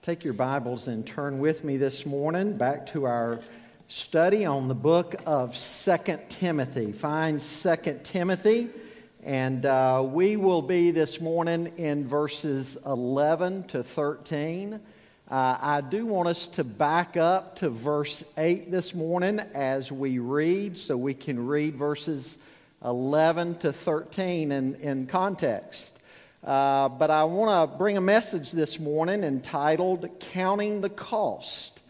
Take your Bibles and turn with me this morning back to our study on the book of Second Timothy. Find Second Timothy, and uh, we will be this morning in verses 11 to 13. Uh, I do want us to back up to verse 8 this morning as we read, so we can read verses 11 to 13 in, in context. Uh, but I want to bring a message this morning entitled Counting the Cost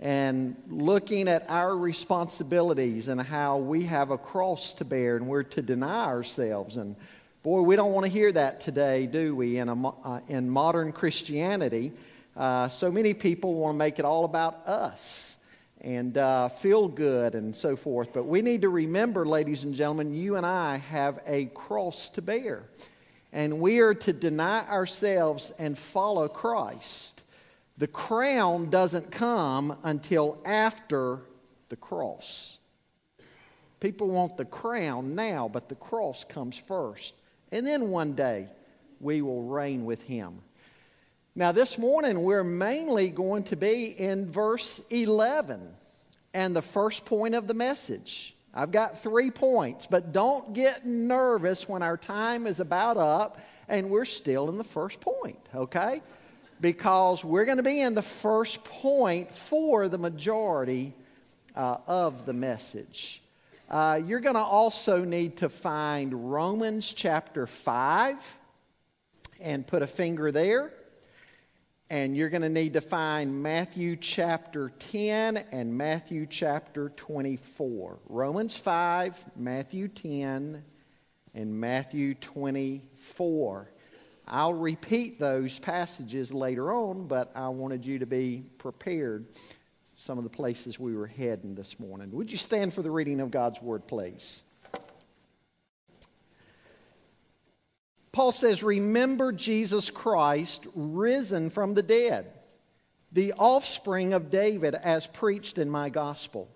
and looking at our responsibilities and how we have a cross to bear and we're to deny ourselves. And boy, we don't want to hear that today, do we, in, a, uh, in modern Christianity? Uh, so many people want to make it all about us and uh, feel good and so forth. But we need to remember, ladies and gentlemen, you and I have a cross to bear and we are to deny ourselves and follow Christ. The crown doesn't come until after the cross. People want the crown now, but the cross comes first. And then one day we will reign with him. Now, this morning we're mainly going to be in verse 11 and the first point of the message. I've got three points, but don't get nervous when our time is about up and we're still in the first point, okay? Because we're going to be in the first point for the majority uh, of the message. Uh, you're going to also need to find Romans chapter 5 and put a finger there. And you're going to need to find Matthew chapter 10 and Matthew chapter 24. Romans 5, Matthew 10, and Matthew 24. I'll repeat those passages later on, but I wanted you to be prepared some of the places we were heading this morning. Would you stand for the reading of God's word, please? Paul says, Remember Jesus Christ risen from the dead, the offspring of David, as preached in my gospel,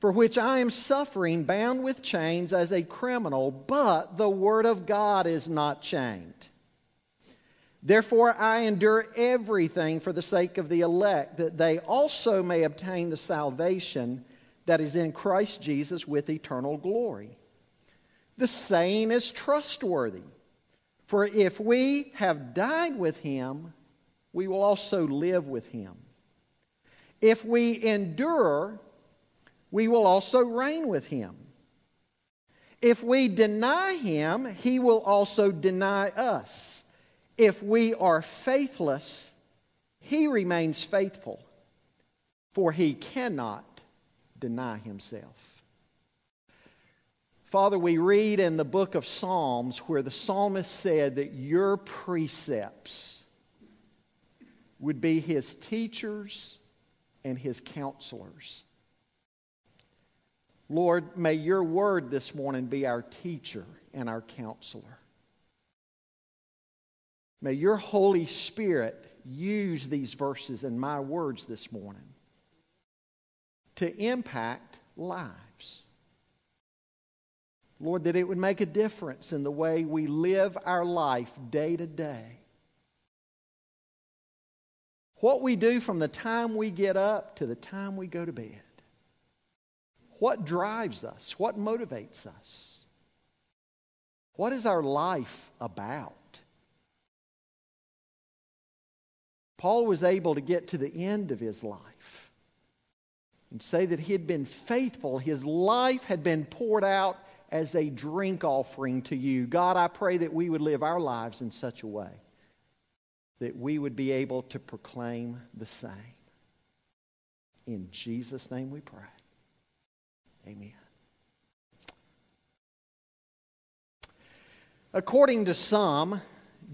for which I am suffering, bound with chains as a criminal, but the word of God is not chained. Therefore, I endure everything for the sake of the elect, that they also may obtain the salvation that is in Christ Jesus with eternal glory. The saying is trustworthy. For if we have died with him, we will also live with him. If we endure, we will also reign with him. If we deny him, he will also deny us. If we are faithless, he remains faithful, for he cannot deny himself. Father, we read in the book of Psalms where the psalmist said that your precepts would be his teachers and his counselors. Lord, may your word this morning be our teacher and our counselor. May your Holy Spirit use these verses and my words this morning to impact lives. Lord, that it would make a difference in the way we live our life day to day. What we do from the time we get up to the time we go to bed. What drives us? What motivates us? What is our life about? Paul was able to get to the end of his life and say that he had been faithful. His life had been poured out as a drink offering to you. God, I pray that we would live our lives in such a way that we would be able to proclaim the same. In Jesus' name we pray. Amen. According to some,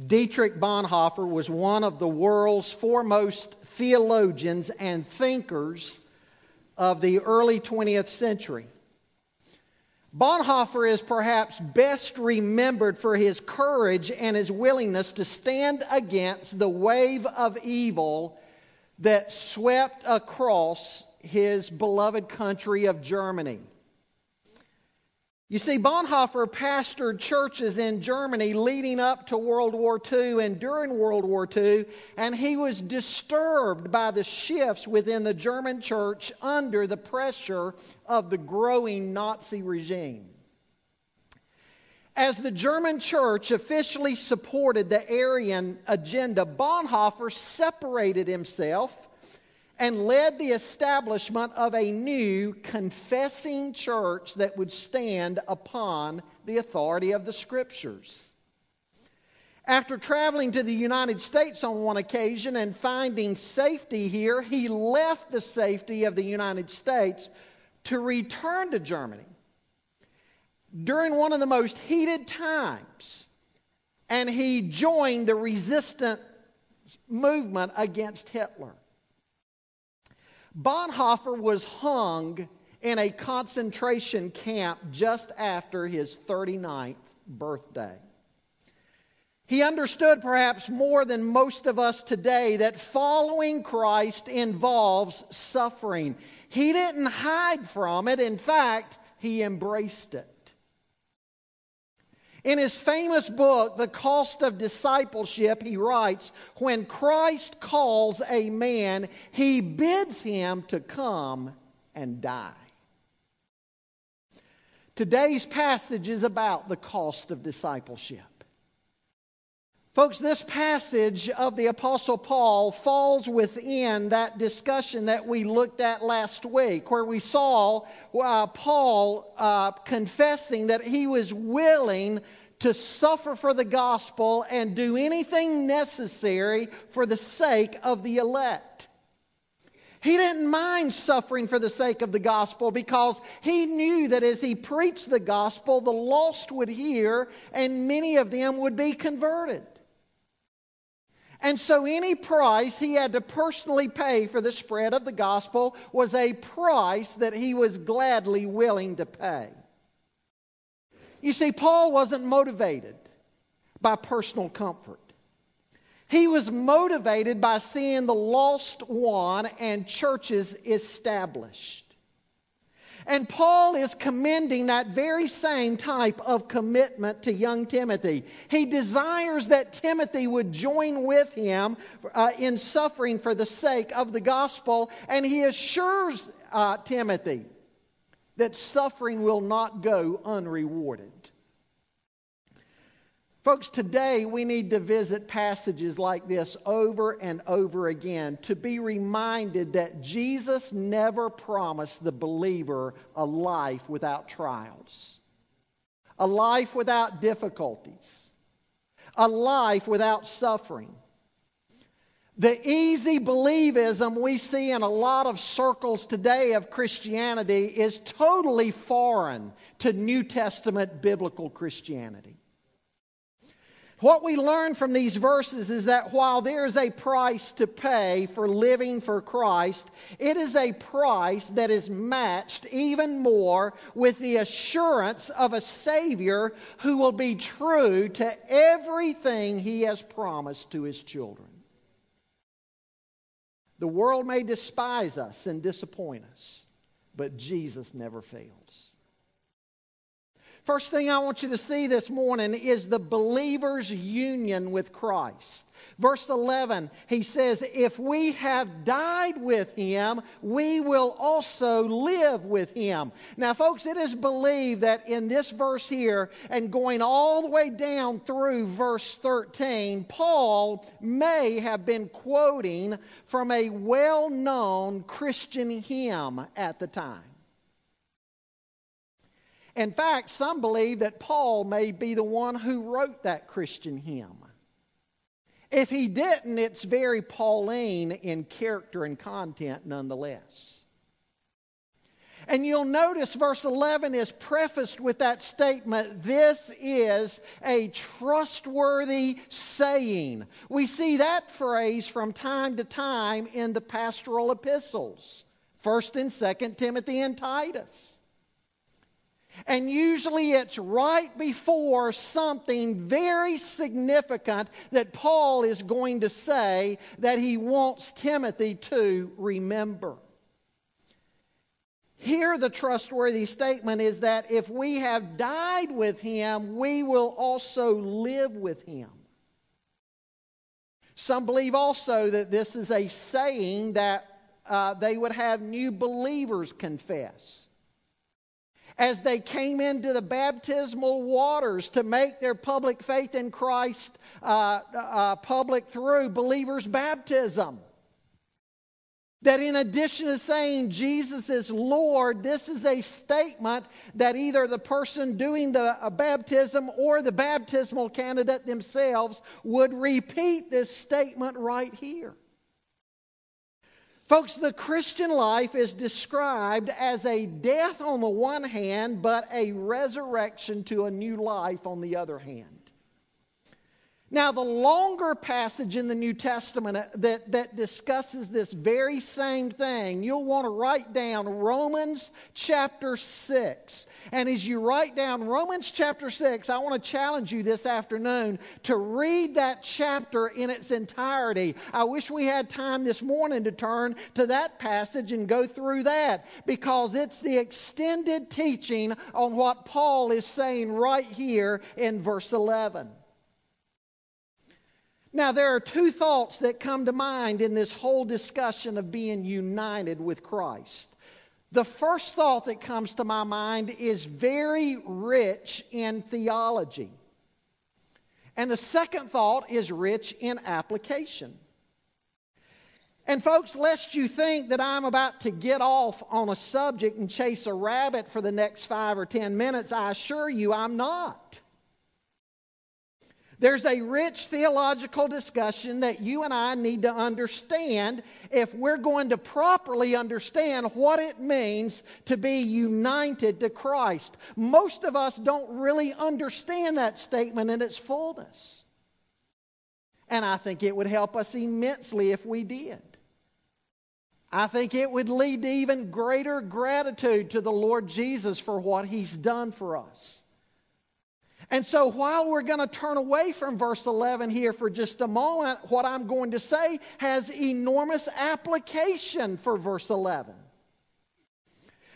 Dietrich Bonhoeffer was one of the world's foremost theologians and thinkers of the early 20th century. Bonhoeffer is perhaps best remembered for his courage and his willingness to stand against the wave of evil that swept across his beloved country of Germany. You see, Bonhoeffer pastored churches in Germany leading up to World War II and during World War II, and he was disturbed by the shifts within the German church under the pressure of the growing Nazi regime. As the German church officially supported the Aryan agenda, Bonhoeffer separated himself and led the establishment of a new confessing church that would stand upon the authority of the Scriptures. After traveling to the United States on one occasion and finding safety here, he left the safety of the United States to return to Germany during one of the most heated times, and he joined the resistant movement against Hitler. Bonhoeffer was hung in a concentration camp just after his 39th birthday. He understood perhaps more than most of us today that following Christ involves suffering. He didn't hide from it, in fact, he embraced it. In his famous book, The Cost of Discipleship, he writes When Christ calls a man, he bids him to come and die. Today's passage is about the cost of discipleship. Folks, this passage of the Apostle Paul falls within that discussion that we looked at last week, where we saw uh, Paul uh, confessing that he was willing to suffer for the gospel and do anything necessary for the sake of the elect. He didn't mind suffering for the sake of the gospel because he knew that as he preached the gospel, the lost would hear and many of them would be converted. And so, any price he had to personally pay for the spread of the gospel was a price that he was gladly willing to pay. You see, Paul wasn't motivated by personal comfort. He was motivated by seeing the lost won and churches established. And Paul is commending that very same type of commitment to young Timothy. He desires that Timothy would join with him uh, in suffering for the sake of the gospel, and he assures uh, Timothy that suffering will not go unrewarded. Folks, today we need to visit passages like this over and over again to be reminded that Jesus never promised the believer a life without trials, a life without difficulties, a life without suffering. The easy believism we see in a lot of circles today of Christianity is totally foreign to New Testament biblical Christianity. What we learn from these verses is that while there is a price to pay for living for Christ, it is a price that is matched even more with the assurance of a Savior who will be true to everything He has promised to His children. The world may despise us and disappoint us, but Jesus never fails. First thing I want you to see this morning is the believer's union with Christ. Verse 11, he says, If we have died with him, we will also live with him. Now, folks, it is believed that in this verse here, and going all the way down through verse 13, Paul may have been quoting from a well known Christian hymn at the time. In fact, some believe that Paul may be the one who wrote that Christian hymn. If he didn't, it's very Pauline in character and content nonetheless. And you'll notice verse 11 is prefaced with that statement this is a trustworthy saying. We see that phrase from time to time in the pastoral epistles, 1st and 2nd Timothy and Titus. And usually it's right before something very significant that Paul is going to say that he wants Timothy to remember. Here, the trustworthy statement is that if we have died with him, we will also live with him. Some believe also that this is a saying that uh, they would have new believers confess. As they came into the baptismal waters to make their public faith in Christ uh, uh, public through believers' baptism. That in addition to saying Jesus is Lord, this is a statement that either the person doing the uh, baptism or the baptismal candidate themselves would repeat this statement right here. Folks, the Christian life is described as a death on the one hand, but a resurrection to a new life on the other hand. Now, the longer passage in the New Testament uh, that, that discusses this very same thing, you'll want to write down Romans chapter 6. And as you write down Romans chapter 6, I want to challenge you this afternoon to read that chapter in its entirety. I wish we had time this morning to turn to that passage and go through that because it's the extended teaching on what Paul is saying right here in verse 11. Now, there are two thoughts that come to mind in this whole discussion of being united with Christ. The first thought that comes to my mind is very rich in theology. And the second thought is rich in application. And, folks, lest you think that I'm about to get off on a subject and chase a rabbit for the next five or ten minutes, I assure you I'm not. There's a rich theological discussion that you and I need to understand if we're going to properly understand what it means to be united to Christ. Most of us don't really understand that statement in its fullness. And I think it would help us immensely if we did. I think it would lead to even greater gratitude to the Lord Jesus for what He's done for us. And so, while we're going to turn away from verse 11 here for just a moment, what I'm going to say has enormous application for verse 11.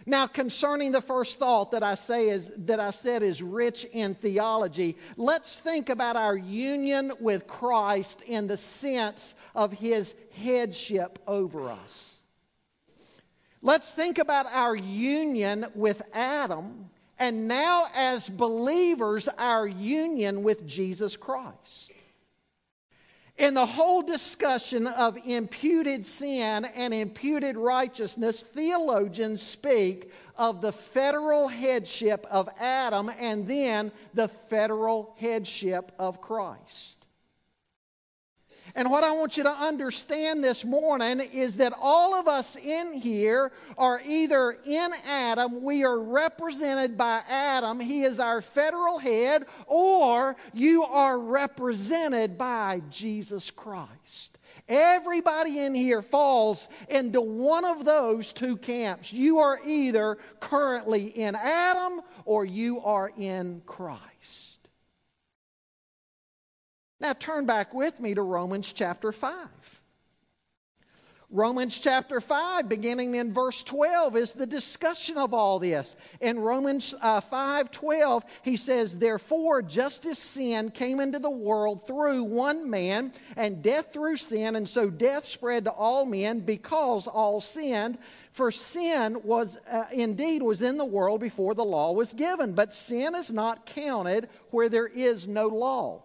Now, concerning the first thought that I say is that I said is rich in theology, let's think about our union with Christ in the sense of his headship over us. Let's think about our union with Adam and now, as believers, our union with Jesus Christ. In the whole discussion of imputed sin and imputed righteousness, theologians speak of the federal headship of Adam and then the federal headship of Christ. And what I want you to understand this morning is that all of us in here are either in Adam, we are represented by Adam, he is our federal head, or you are represented by Jesus Christ. Everybody in here falls into one of those two camps. You are either currently in Adam or you are in Christ. Now turn back with me to Romans chapter 5. Romans chapter 5, beginning in verse 12, is the discussion of all this. In Romans uh, 5 12, he says, Therefore, just as sin came into the world through one man, and death through sin, and so death spread to all men because all sinned. For sin was uh, indeed was in the world before the law was given, but sin is not counted where there is no law.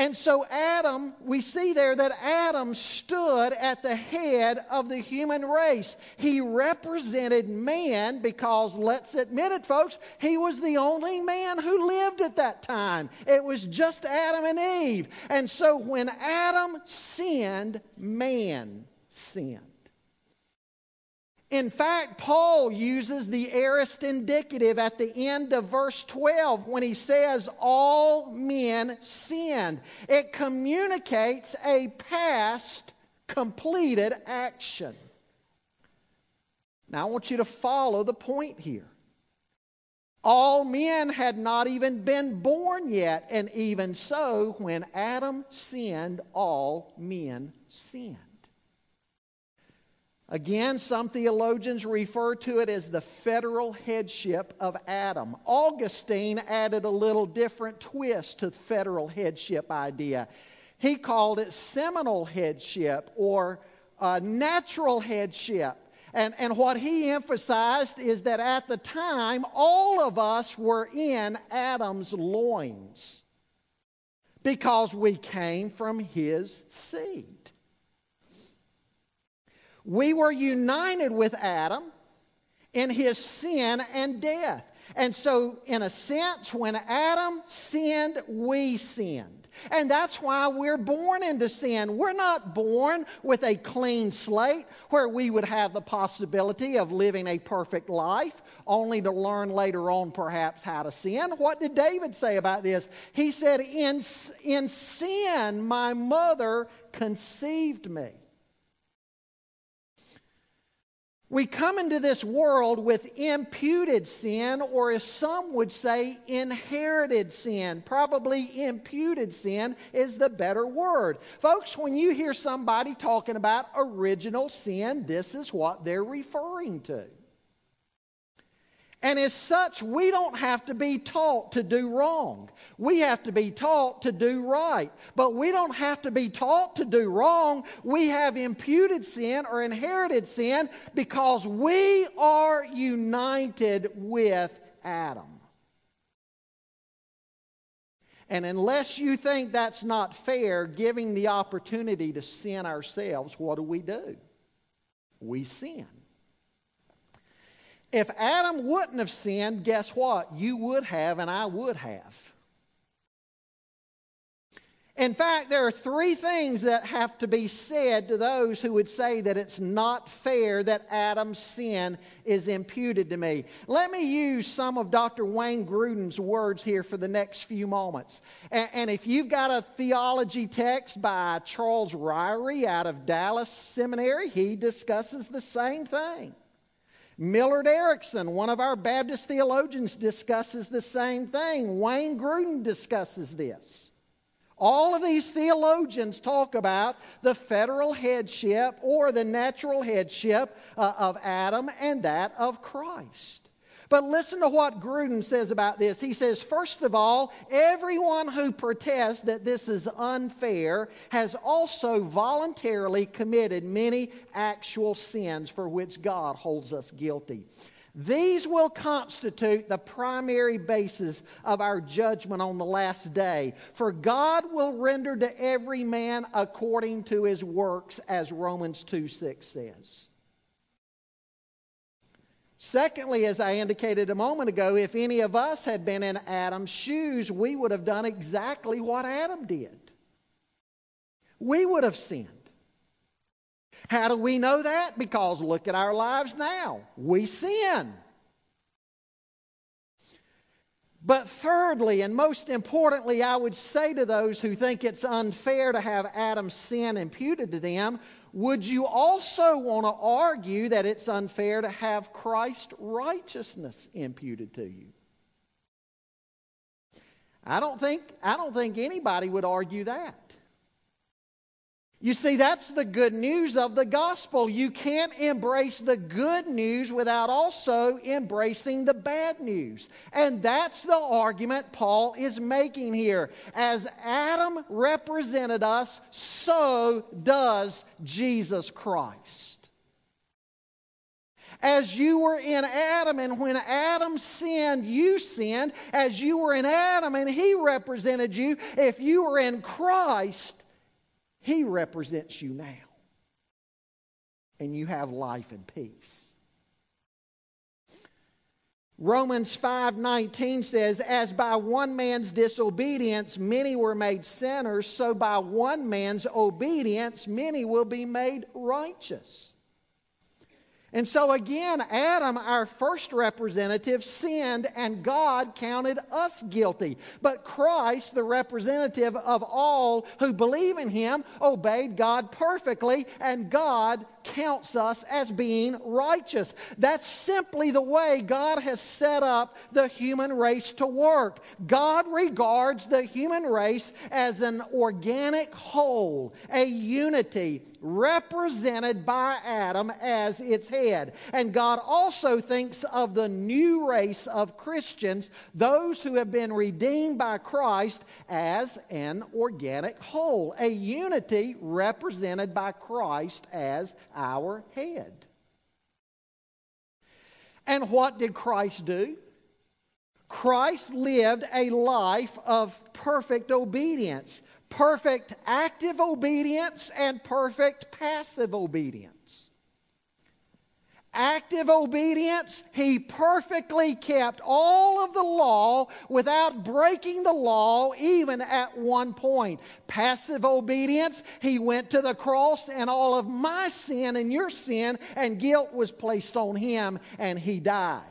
And so, Adam, we see there that Adam stood at the head of the human race. He represented man because, let's admit it, folks, he was the only man who lived at that time. It was just Adam and Eve. And so, when Adam sinned, man sinned. In fact, Paul uses the aorist indicative at the end of verse 12 when he says, All men sinned. It communicates a past completed action. Now, I want you to follow the point here. All men had not even been born yet, and even so, when Adam sinned, all men sinned. Again, some theologians refer to it as the federal headship of Adam. Augustine added a little different twist to the federal headship idea. He called it seminal headship or uh, natural headship. And, and what he emphasized is that at the time, all of us were in Adam's loins because we came from his seed. We were united with Adam in his sin and death. And so, in a sense, when Adam sinned, we sinned. And that's why we're born into sin. We're not born with a clean slate where we would have the possibility of living a perfect life, only to learn later on perhaps how to sin. What did David say about this? He said, In, in sin, my mother conceived me. We come into this world with imputed sin, or as some would say, inherited sin. Probably imputed sin is the better word. Folks, when you hear somebody talking about original sin, this is what they're referring to. And as such, we don't have to be taught to do wrong. We have to be taught to do right. But we don't have to be taught to do wrong. We have imputed sin or inherited sin because we are united with Adam. And unless you think that's not fair, giving the opportunity to sin ourselves, what do we do? We sin. If Adam wouldn't have sinned, guess what? You would have, and I would have. In fact, there are three things that have to be said to those who would say that it's not fair that Adam's sin is imputed to me. Let me use some of Dr. Wayne Grudem's words here for the next few moments. And, and if you've got a theology text by Charles Ryrie out of Dallas Seminary, he discusses the same thing. Millard Erickson, one of our Baptist theologians, discusses the same thing. Wayne Grudem discusses this. All of these theologians talk about the federal headship or the natural headship uh, of Adam and that of Christ. But listen to what Grudem says about this. He says, first of all, everyone who protests that this is unfair has also voluntarily committed many actual sins for which God holds us guilty. These will constitute the primary basis of our judgment on the last day. For God will render to every man according to his works, as Romans 2 6 says. Secondly, as I indicated a moment ago, if any of us had been in Adam's shoes, we would have done exactly what Adam did. We would have sinned. How do we know that? Because look at our lives now. We sin. But thirdly, and most importantly, I would say to those who think it's unfair to have Adam's sin imputed to them, would you also want to argue that it's unfair to have Christ's righteousness imputed to you? I don't think, I don't think anybody would argue that. You see, that's the good news of the gospel. You can't embrace the good news without also embracing the bad news. And that's the argument Paul is making here. As Adam represented us, so does Jesus Christ. As you were in Adam, and when Adam sinned, you sinned. As you were in Adam, and he represented you, if you were in Christ, he represents you now. And you have life and peace. Romans 5:19 says as by one man's disobedience many were made sinners so by one man's obedience many will be made righteous. And so again, Adam, our first representative, sinned and God counted us guilty. But Christ, the representative of all who believe in him, obeyed God perfectly and God counts us as being righteous. That's simply the way God has set up the human race to work. God regards the human race as an organic whole, a unity represented by Adam as its head. And God also thinks of the new race of Christians, those who have been redeemed by Christ, as an organic whole, a unity represented by Christ as our head. And what did Christ do? Christ lived a life of perfect obedience, perfect active obedience, and perfect passive obedience active obedience, he perfectly kept all of the law without breaking the law even at one point. Passive obedience, he went to the cross and all of my sin and your sin and guilt was placed on him and he died.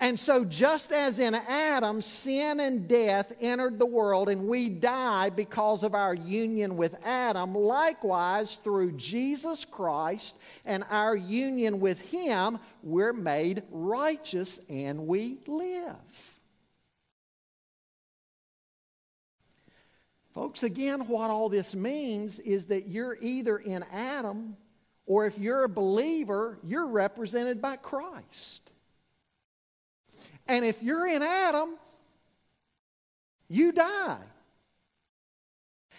And so, just as in Adam, sin and death entered the world and we die because of our union with Adam, likewise, through Jesus Christ and our union with Him, we're made righteous and we live. Folks, again, what all this means is that you're either in Adam or if you're a believer, you're represented by Christ. And if you're in Adam, you die.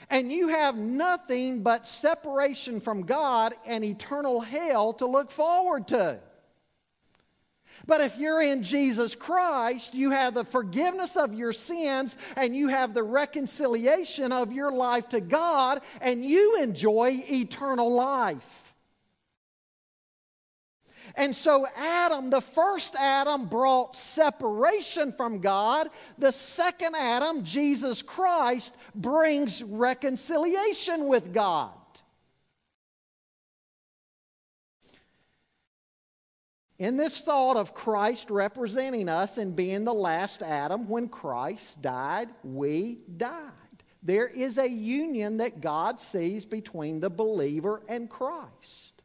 And you have nothing but separation from God and eternal hell to look forward to. But if you're in Jesus Christ, you have the forgiveness of your sins and you have the reconciliation of your life to God, and you enjoy eternal life. And so, Adam, the first Adam, brought separation from God. The second Adam, Jesus Christ, brings reconciliation with God. In this thought of Christ representing us and being the last Adam, when Christ died, we died. There is a union that God sees between the believer and Christ.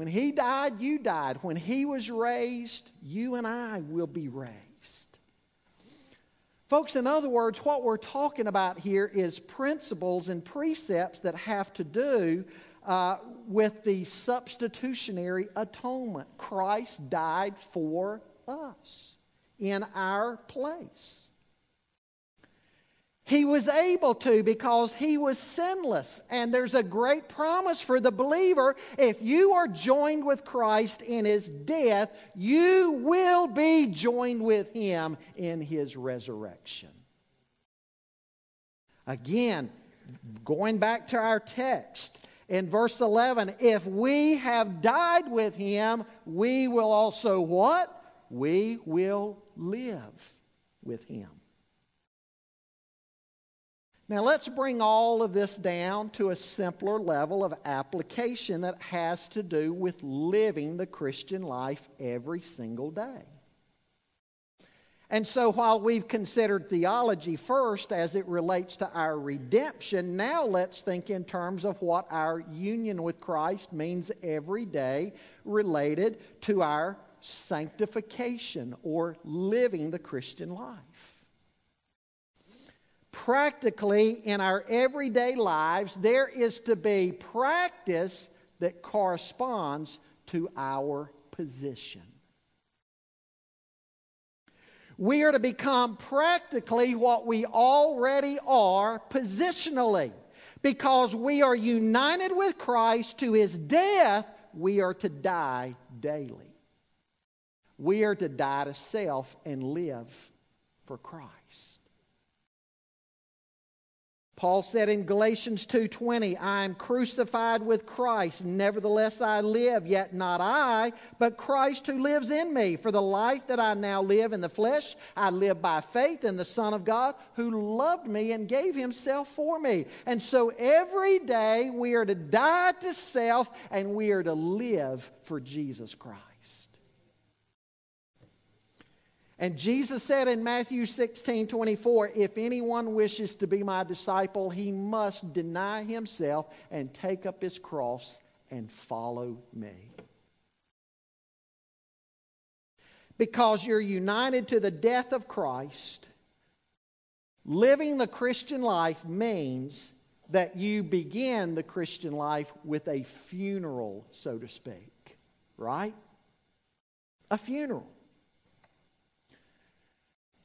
When he died, you died. When he was raised, you and I will be raised. Folks, in other words, what we're talking about here is principles and precepts that have to do uh, with the substitutionary atonement. Christ died for us in our place. He was able to because he was sinless. And there's a great promise for the believer. If you are joined with Christ in his death, you will be joined with him in his resurrection. Again, going back to our text, in verse 11, if we have died with him, we will also what? We will live with him. Now, let's bring all of this down to a simpler level of application that has to do with living the Christian life every single day. And so, while we've considered theology first as it relates to our redemption, now let's think in terms of what our union with Christ means every day related to our sanctification or living the Christian life. Practically, in our everyday lives, there is to be practice that corresponds to our position. We are to become practically what we already are positionally. Because we are united with Christ to his death, we are to die daily. We are to die to self and live for Christ. Paul said in Galatians 2:20, I am crucified with Christ, nevertheless I live, yet not I, but Christ who lives in me. For the life that I now live in the flesh, I live by faith in the Son of God who loved me and gave himself for me. And so every day we are to die to self and we are to live for Jesus Christ. And Jesus said in Matthew 16 24, If anyone wishes to be my disciple, he must deny himself and take up his cross and follow me. Because you're united to the death of Christ, living the Christian life means that you begin the Christian life with a funeral, so to speak. Right? A funeral.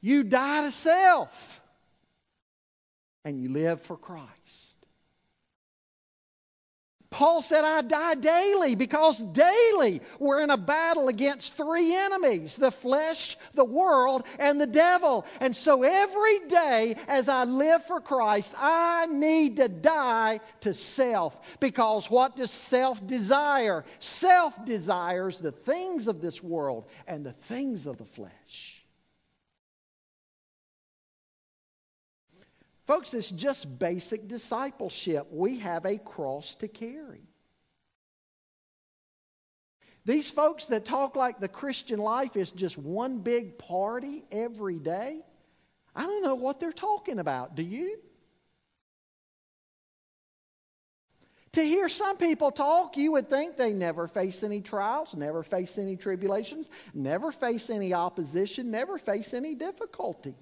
You die to self and you live for Christ. Paul said, I die daily because daily we're in a battle against three enemies the flesh, the world, and the devil. And so every day as I live for Christ, I need to die to self because what does self desire? Self desires the things of this world and the things of the flesh. Folks, it's just basic discipleship. We have a cross to carry. These folks that talk like the Christian life is just one big party every day, I don't know what they're talking about. Do you? To hear some people talk, you would think they never face any trials, never face any tribulations, never face any opposition, never face any difficulty.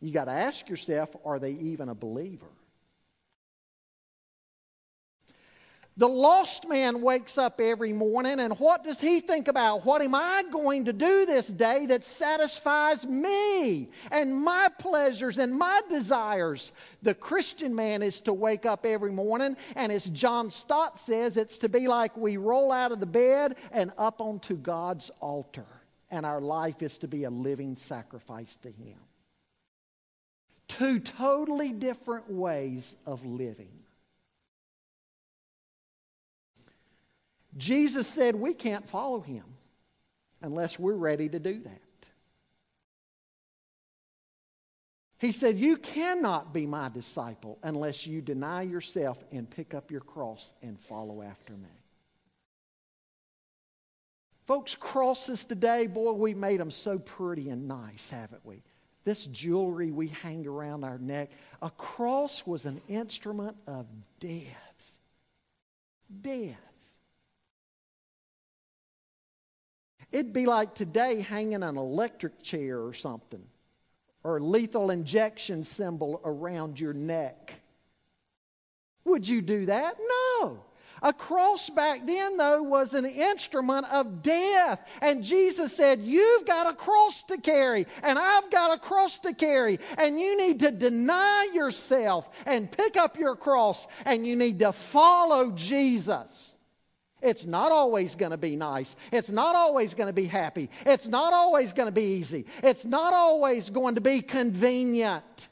You got to ask yourself are they even a believer? The lost man wakes up every morning, and what does he think about? What am I going to do this day that satisfies me and my pleasures and my desires? The Christian man is to wake up every morning, and as John Stott says, it's to be like we roll out of the bed and up onto God's altar, and our life is to be a living sacrifice to Him. Two totally different ways of living. Jesus said we can't follow him unless we're ready to do that. He said, You cannot be my disciple unless you deny yourself and pick up your cross and follow after me. Folks, crosses today, boy, we made them so pretty and nice, haven't we? This jewelry we hang around our neck, a cross was an instrument of death. Death. It'd be like today hanging an electric chair or something, or a lethal injection symbol around your neck. Would you do that? No. A cross back then, though, was an instrument of death. And Jesus said, You've got a cross to carry, and I've got a cross to carry. And you need to deny yourself and pick up your cross, and you need to follow Jesus. It's not always going to be nice. It's not always going to be happy. It's not always going to be easy. It's not always going to be convenient.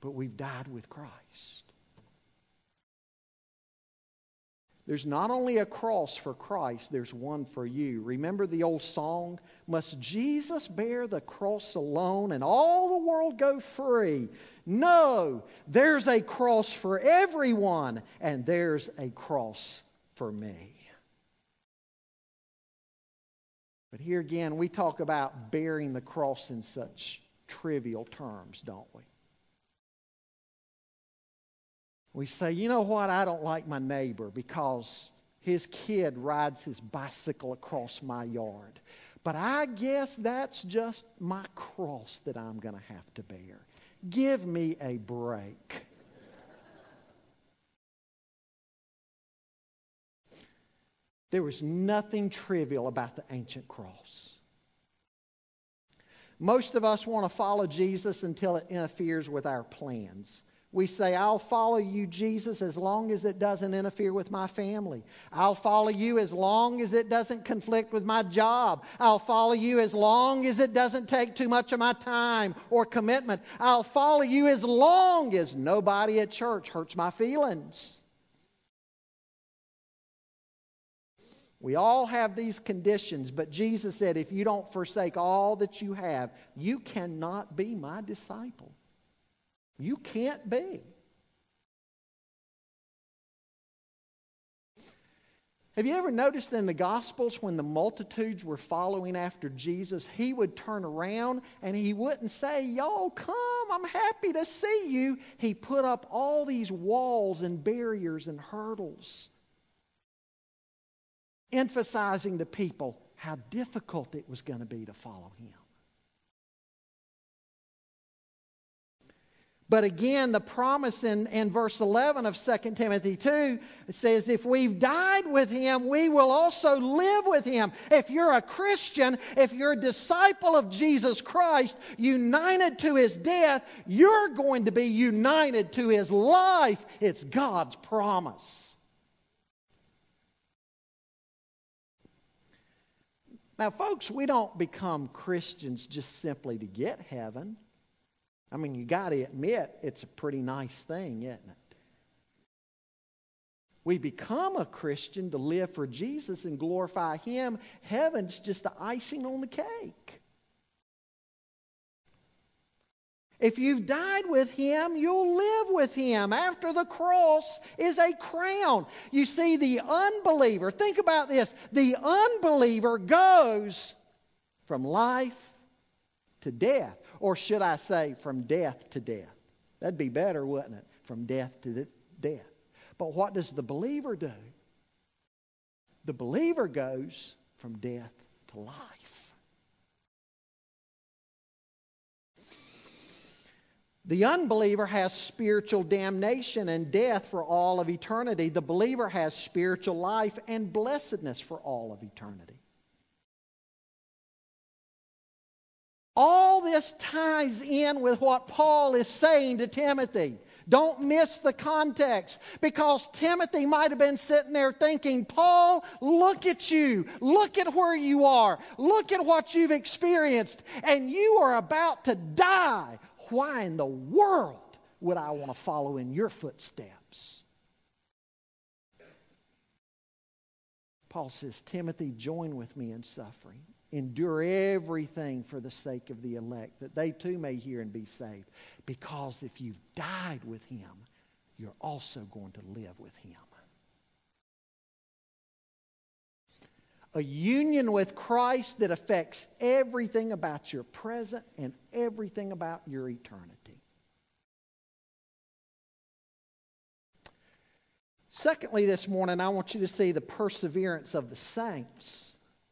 But we've died with Christ. There's not only a cross for Christ, there's one for you. Remember the old song? Must Jesus bear the cross alone and all the world go free? No, there's a cross for everyone, and there's a cross for me. But here again, we talk about bearing the cross in such trivial terms, don't we? We say, you know what, I don't like my neighbor because his kid rides his bicycle across my yard. But I guess that's just my cross that I'm going to have to bear. Give me a break. There was nothing trivial about the ancient cross. Most of us want to follow Jesus until it interferes with our plans. We say, I'll follow you, Jesus, as long as it doesn't interfere with my family. I'll follow you as long as it doesn't conflict with my job. I'll follow you as long as it doesn't take too much of my time or commitment. I'll follow you as long as nobody at church hurts my feelings. We all have these conditions, but Jesus said, if you don't forsake all that you have, you cannot be my disciple. You can't be. Have you ever noticed in the Gospels when the multitudes were following after Jesus, he would turn around and he wouldn't say, Y'all come, I'm happy to see you. He put up all these walls and barriers and hurdles, emphasizing to people how difficult it was going to be to follow him. But again, the promise in, in verse 11 of 2 Timothy 2 says, If we've died with him, we will also live with him. If you're a Christian, if you're a disciple of Jesus Christ, united to his death, you're going to be united to his life. It's God's promise. Now, folks, we don't become Christians just simply to get heaven. I mean, you got to admit it's a pretty nice thing, isn't it? We become a Christian to live for Jesus and glorify Him. Heaven's just the icing on the cake. If you've died with Him, you'll live with Him. After the cross is a crown. You see, the unbeliever, think about this the unbeliever goes from life to death. Or should I say, from death to death? That'd be better, wouldn't it? From death to death. But what does the believer do? The believer goes from death to life. The unbeliever has spiritual damnation and death for all of eternity. The believer has spiritual life and blessedness for all of eternity. All this ties in with what Paul is saying to Timothy. Don't miss the context because Timothy might have been sitting there thinking, Paul, look at you. Look at where you are. Look at what you've experienced. And you are about to die. Why in the world would I want to follow in your footsteps? Paul says, Timothy, join with me in suffering endure everything for the sake of the elect, that they too may hear and be saved. Because if you've died with him, you're also going to live with him. A union with Christ that affects everything about your present and everything about your eternity. Secondly, this morning, I want you to see the perseverance of the saints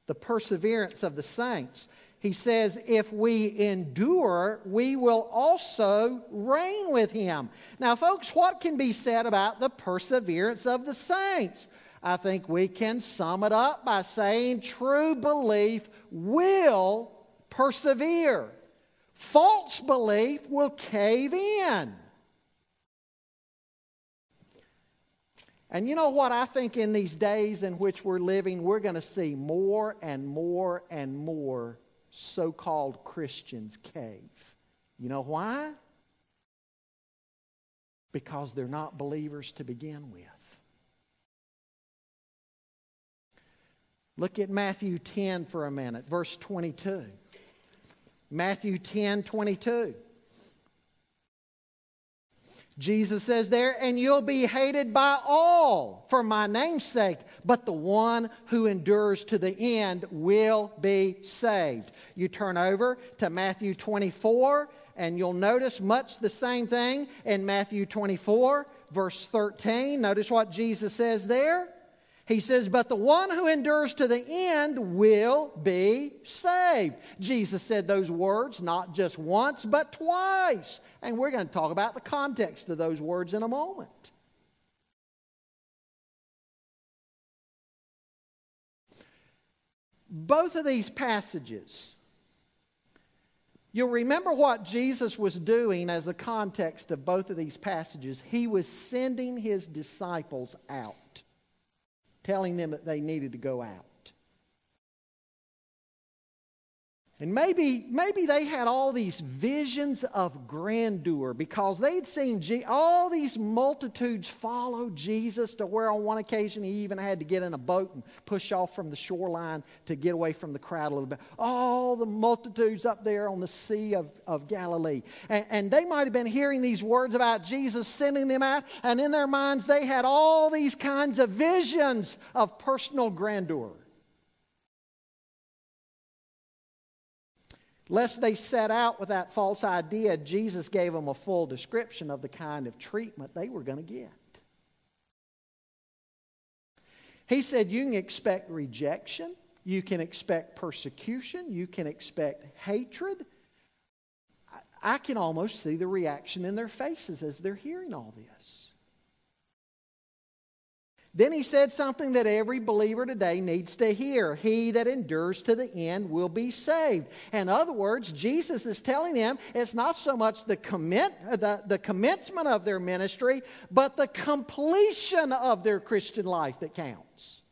the perseverance of the saints. He says, if we endure, we will also reign with him. Now, folks, what can be said about the perseverance of the saints? I think we can sum it up by saying true belief will persevere, false belief will cave in. And you know what? I think in these days in which we're living, we're going to see more and more and more so called Christians cave. You know why? Because they're not believers to begin with. Look at Matthew 10 for a minute, verse 22. Matthew 10 22. Jesus says there, and you'll be hated by all for my name's sake, but the one who endures to the end will be saved. You turn over to Matthew 24, and you'll notice much the same thing in Matthew 24, verse 13. Notice what Jesus says there. He says, But the one who endures to the end will be saved. Jesus said those words not just once, but twice. And we're going to talk about the context of those words in a moment. Both of these passages, you'll remember what Jesus was doing as the context of both of these passages. He was sending his disciples out telling them that they needed to go out. And maybe, maybe they had all these visions of grandeur because they'd seen Je- all these multitudes follow Jesus to where on one occasion he even had to get in a boat and push off from the shoreline to get away from the crowd a little bit. All the multitudes up there on the Sea of, of Galilee. And, and they might have been hearing these words about Jesus sending them out, and in their minds they had all these kinds of visions of personal grandeur. Lest they set out with that false idea, Jesus gave them a full description of the kind of treatment they were going to get. He said, You can expect rejection, you can expect persecution, you can expect hatred. I can almost see the reaction in their faces as they're hearing all this. Then he said something that every believer today needs to hear He that endures to the end will be saved. In other words, Jesus is telling them it's not so much the, commit, the, the commencement of their ministry, but the completion of their Christian life that counts.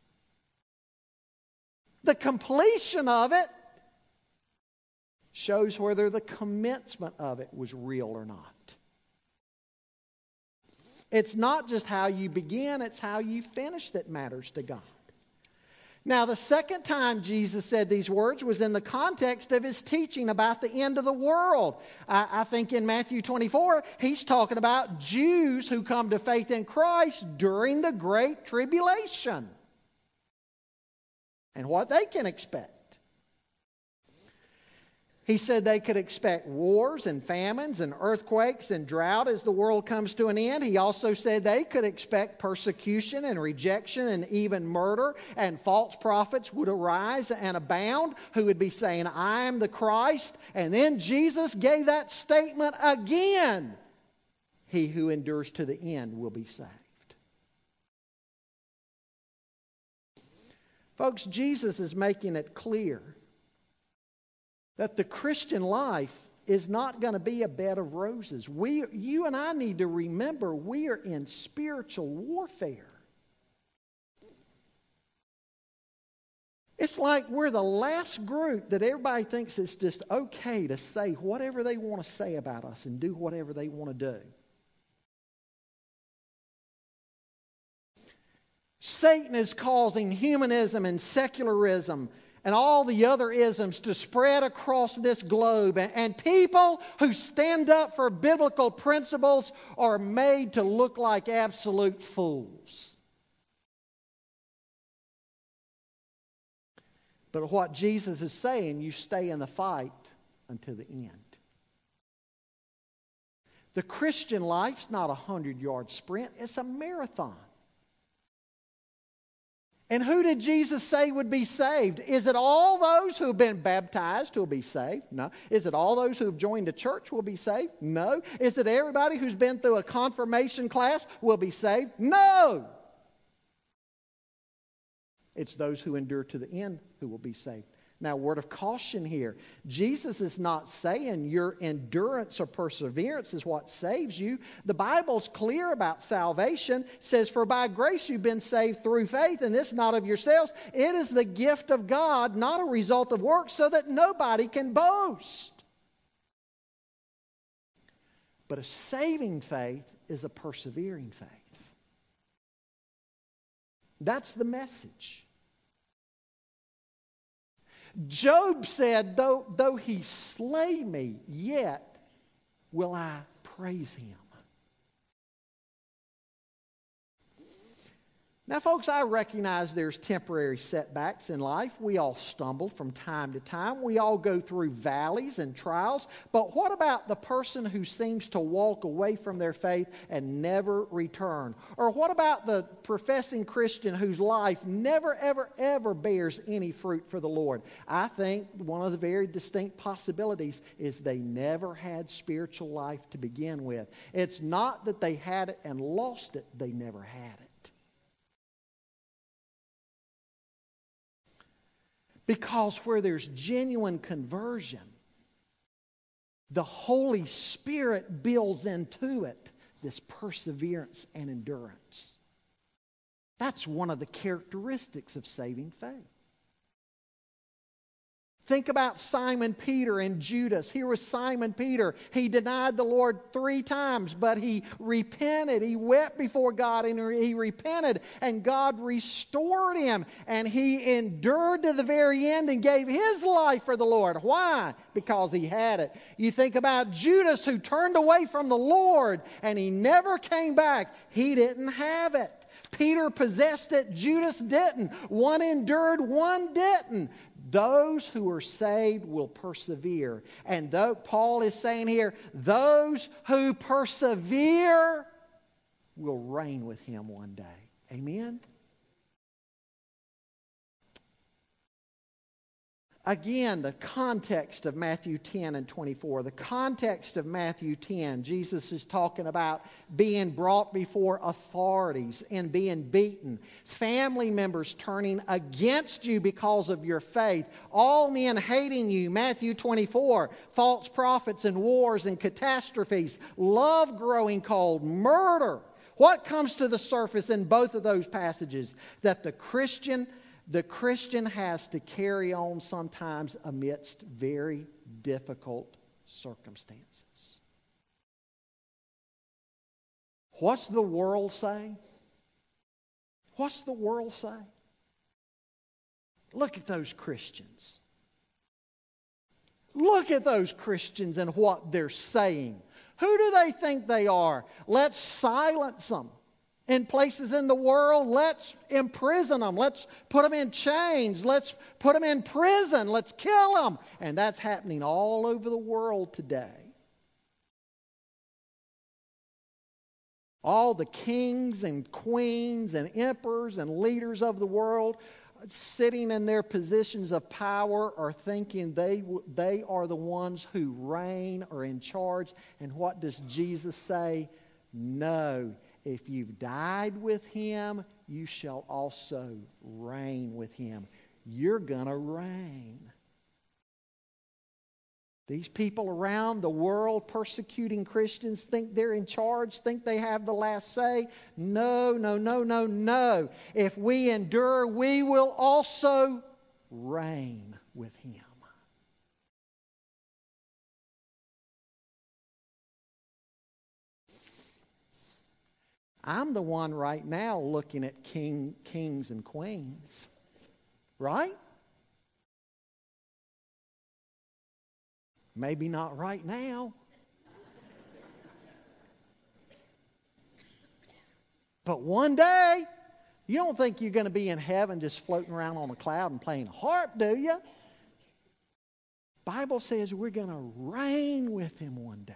The completion of it shows whether the commencement of it was real or not. It's not just how you begin, it's how you finish that matters to God. Now, the second time Jesus said these words was in the context of his teaching about the end of the world. I, I, think in Matthew 24, he's talking about Jews who come to faith in Christ during the Great Tribulation and what they can expect. He said they could expect wars and famines and earthquakes and drought as the world comes to an end. He also said they could expect persecution and rejection and even murder, and false prophets would arise and abound who would be saying, I am the Christ. And then Jesus gave that statement again He who endures to the end will be saved. Folks, Jesus is making it clear that the Christian life is not going to be a bed of roses. We, you and I need to remember we are in spiritual warfare. It's like we're the last group that everybody thinks it's just okay to say whatever they want to say about us and do whatever they want to do. Satan is causing humanism and secularism and all the other isms to spread across this globe. And people who stand up for biblical principles are made to look like absolute fools. But what Jesus is saying, you stay in the fight until the end. The Christian life's not a hundred yard sprint, it's a marathon. And who did Jesus say would be saved? Is it all those who have been baptized who will be saved? No. Is it all those who have joined a church will be saved? No. Is it everybody who's been through a confirmation class will be saved? No. It's those who endure to the end who will be saved. Now, word of caution here. Jesus is not saying your endurance or perseverance is what saves you. The Bible's clear about salvation. It says, For by grace you've been saved through faith, and this not of yourselves. It is the gift of God, not a result of works, so that nobody can boast. But a saving faith is a persevering faith. That's the message. Job said, though, though he slay me, yet will I praise him. Now, folks, I recognize there's temporary setbacks in life. We all stumble from time to time. We all go through valleys and trials. But what about the person who seems to walk away from their faith and never return? Or what about the professing Christian whose life never, ever, ever bears any fruit for the Lord? I think one of the very distinct possibilities is they never had spiritual life to begin with. It's not that they had it and lost it, they never had it. Because where there's genuine conversion, the Holy Spirit builds into it this perseverance and endurance. That's one of the characteristics of saving faith. Think about Simon Peter and Judas. Here was Simon Peter. He denied the Lord three times, but he repented. He wept before God and he repented, and God restored him. And he endured to the very end and gave his life for the Lord. Why? Because he had it. You think about Judas who turned away from the Lord and he never came back. He didn't have it. Peter possessed it, Judas didn't. One endured, one didn't. Those who are saved will persevere. And though Paul is saying here, those who persevere will reign with him one day. Amen? Again, the context of Matthew 10 and 24. The context of Matthew 10, Jesus is talking about being brought before authorities and being beaten, family members turning against you because of your faith, all men hating you. Matthew 24, false prophets and wars and catastrophes, love growing cold, murder. What comes to the surface in both of those passages? That the Christian the Christian has to carry on sometimes amidst very difficult circumstances. What's the world say? What's the world say? Look at those Christians. Look at those Christians and what they're saying. Who do they think they are? Let's silence them in places in the world, let's imprison them. Let's put them in chains. Let's put them in prison. Let's kill them. And that's happening all over the world today. All the kings and queens and emperors and leaders of the world sitting in their positions of power are thinking they, they are the ones who reign or in charge. And what does Jesus say? No, if you've died with him, you shall also reign with him. You're going to reign. These people around the world persecuting Christians think they're in charge, think they have the last say. No, no, no, no, no. If we endure, we will also reign with him. I'm the one right now looking at king, kings and queens. Right? Maybe not right now. But one day, you don't think you're going to be in heaven just floating around on a cloud and playing a harp, do you? Bible says we're going to reign with him one day.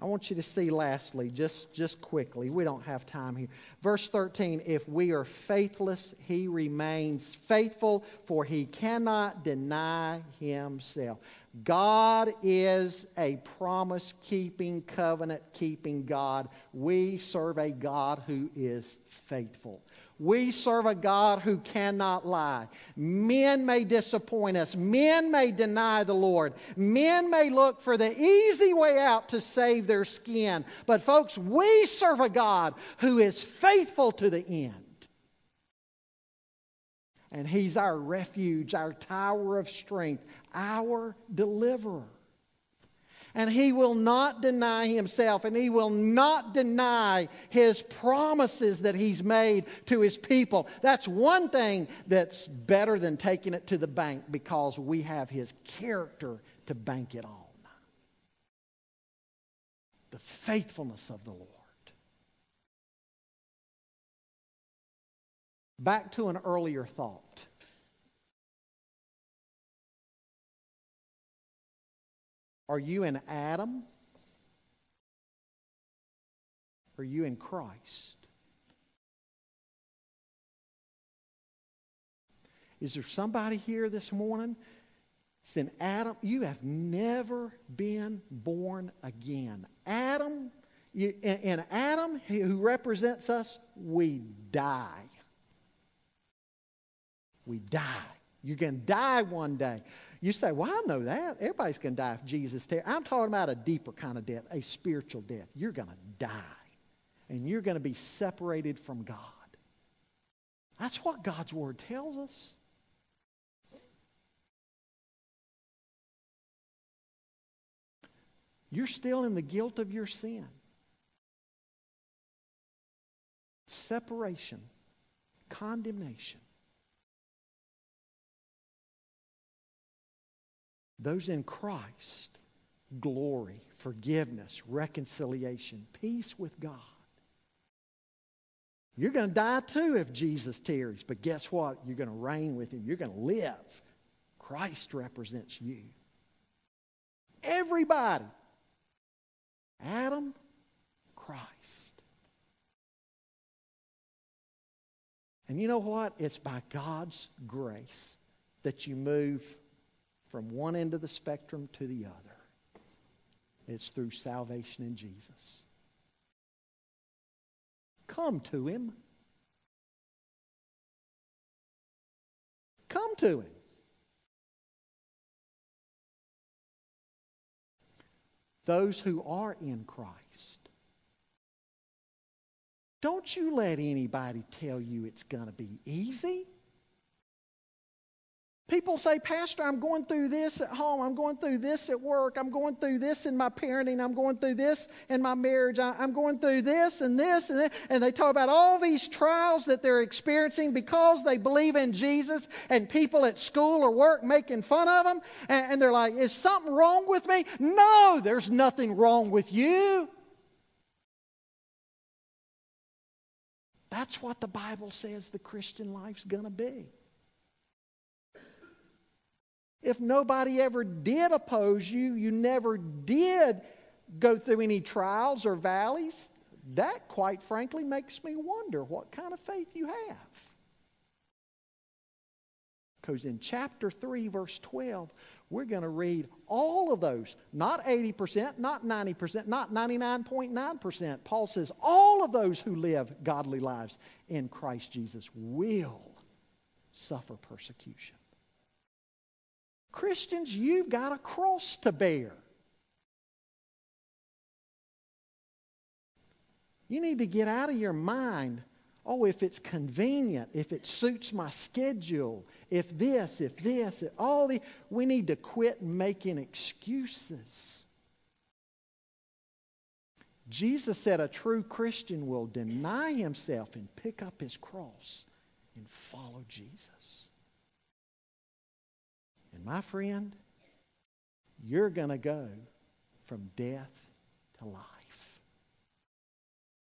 I want you to see lastly, just, just quickly, we don't have time here. Verse 13 If we are faithless, he remains faithful, for he cannot deny himself. God is a promise keeping, covenant keeping God. We serve a God who is faithful. We serve a God who cannot lie. Men may disappoint us. Men may deny the Lord. Men may look for the easy way out to save their skin. But, folks, we serve a God who is faithful to the end. And He's our refuge, our tower of strength, our deliverer and he will not deny himself and he will not deny his promises that he's made to his people. That's one thing that's better than taking it to the bank because we have his character to bank it on. the faithfulness of the Lord. Back to an earlier thought. Are you in Adam? Are you in Christ? Is there somebody here this morning? Saying, Adam, you have never been born again. Adam, you, and Adam, who represents us, we die. We die. You're going to die one day. You say, Well, I know that. Everybody's going to die if Jesus takes. I'm talking about a deeper kind of death, a spiritual death. You're going to die. And you're going to be separated from God. That's what God's Word tells us. You're still in the guilt of your sin. Separation, condemnation. Those in Christ, glory, forgiveness, reconciliation, peace with God. You're going to die too if Jesus tarries, but guess what? You're going to reign with him. You're going to live. Christ represents you. Everybody. Adam, Christ. And you know what? It's by God's grace that you move from one end of the spectrum to the other. It's through salvation in Jesus. Come to Him. Come to Him. Those who are in Christ. Don't you let anybody tell you it's going to be easy. People say, Pastor, I'm going through this at home. I'm going through this at work. I'm going through this in my parenting. I'm going through this in my marriage. I'm going through this and this and this. And they talk about all these trials that they're experiencing because they believe in Jesus and people at school or work making fun of them. And they're like, Is something wrong with me? No, there's nothing wrong with you. That's what the Bible says the Christian life's going to be. If nobody ever did oppose you, you never did go through any trials or valleys, that quite frankly makes me wonder what kind of faith you have. Because in chapter 3, verse 12, we're going to read all of those. Not 80%, not 90%, not 99.9%. Paul says all of those who live godly lives in Christ Jesus will suffer persecution. Christians, you've got a cross to bear. You need to get out of your mind oh, if it's convenient, if it suits my schedule, if this, if this, if all the. We need to quit making excuses. Jesus said a true Christian will deny himself and pick up his cross and follow Jesus. My friend, you're going to go from death to life.